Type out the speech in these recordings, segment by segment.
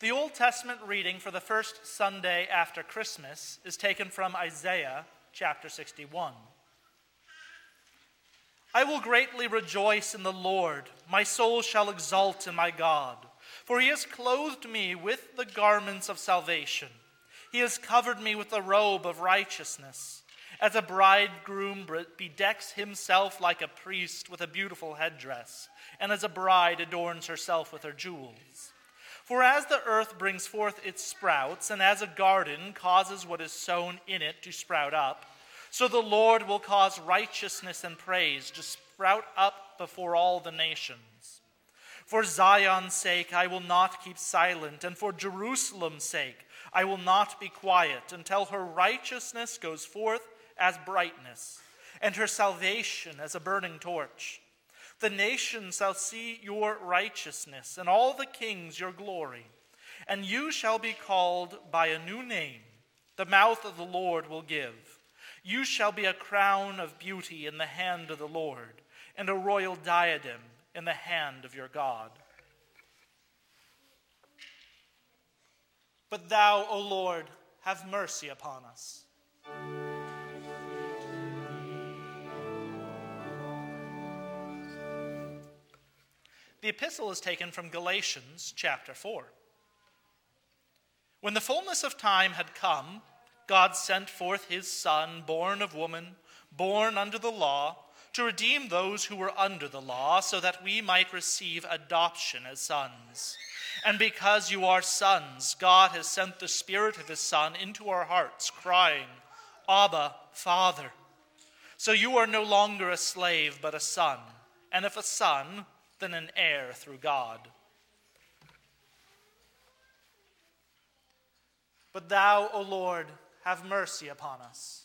The Old Testament reading for the first Sunday after Christmas is taken from Isaiah chapter 61. I will greatly rejoice in the Lord. My soul shall exult in my God, for he has clothed me with the garments of salvation. He has covered me with the robe of righteousness. As a bridegroom bedecks himself like a priest with a beautiful headdress, and as a bride adorns herself with her jewels. For as the earth brings forth its sprouts, and as a garden causes what is sown in it to sprout up, so the Lord will cause righteousness and praise to sprout up before all the nations. For Zion's sake, I will not keep silent, and for Jerusalem's sake, I will not be quiet until her righteousness goes forth as brightness, and her salvation as a burning torch. The nations shall see your righteousness, and all the kings your glory. And you shall be called by a new name, the mouth of the Lord will give. You shall be a crown of beauty in the hand of the Lord, and a royal diadem in the hand of your God. But thou, O Lord, have mercy upon us. The epistle is taken from Galatians chapter 4. When the fullness of time had come, God sent forth his Son, born of woman, born under the law, to redeem those who were under the law, so that we might receive adoption as sons. And because you are sons, God has sent the Spirit of his Son into our hearts, crying, Abba, Father. So you are no longer a slave, but a son, and if a son, than an heir through God. But thou, O Lord, have mercy upon us.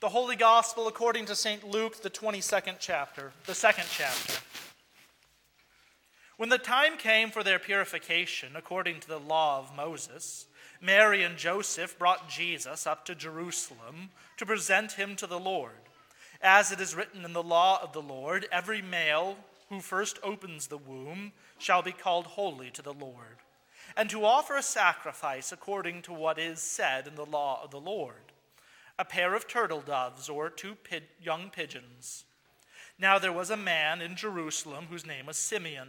The Holy Gospel according to St. Luke, the 22nd chapter, the second chapter. When the time came for their purification, according to the law of Moses, Mary and Joseph brought Jesus up to Jerusalem to present him to the Lord. As it is written in the law of the Lord, every male who first opens the womb shall be called holy to the Lord, and to offer a sacrifice according to what is said in the law of the Lord a pair of turtle doves or two young pigeons. Now there was a man in Jerusalem whose name was Simeon.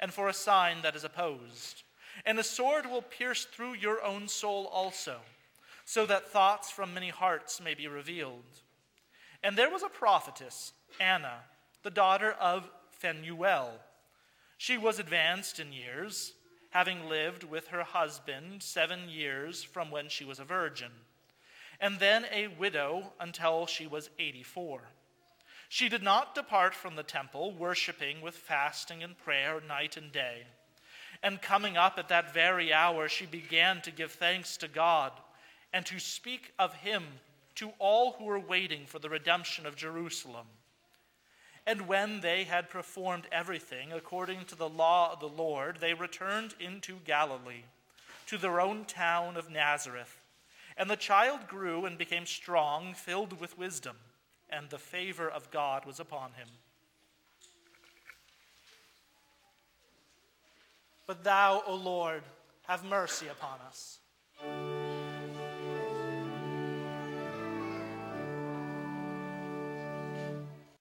and for a sign that is opposed. And a sword will pierce through your own soul also, so that thoughts from many hearts may be revealed. And there was a prophetess, Anna, the daughter of Phanuel. She was advanced in years, having lived with her husband seven years from when she was a virgin, and then a widow until she was 84. She did not depart from the temple, worshiping with fasting and prayer night and day. And coming up at that very hour, she began to give thanks to God and to speak of him to all who were waiting for the redemption of Jerusalem. And when they had performed everything according to the law of the Lord, they returned into Galilee, to their own town of Nazareth. And the child grew and became strong, filled with wisdom and the favor of God was upon him. But thou, O Lord, have mercy upon us.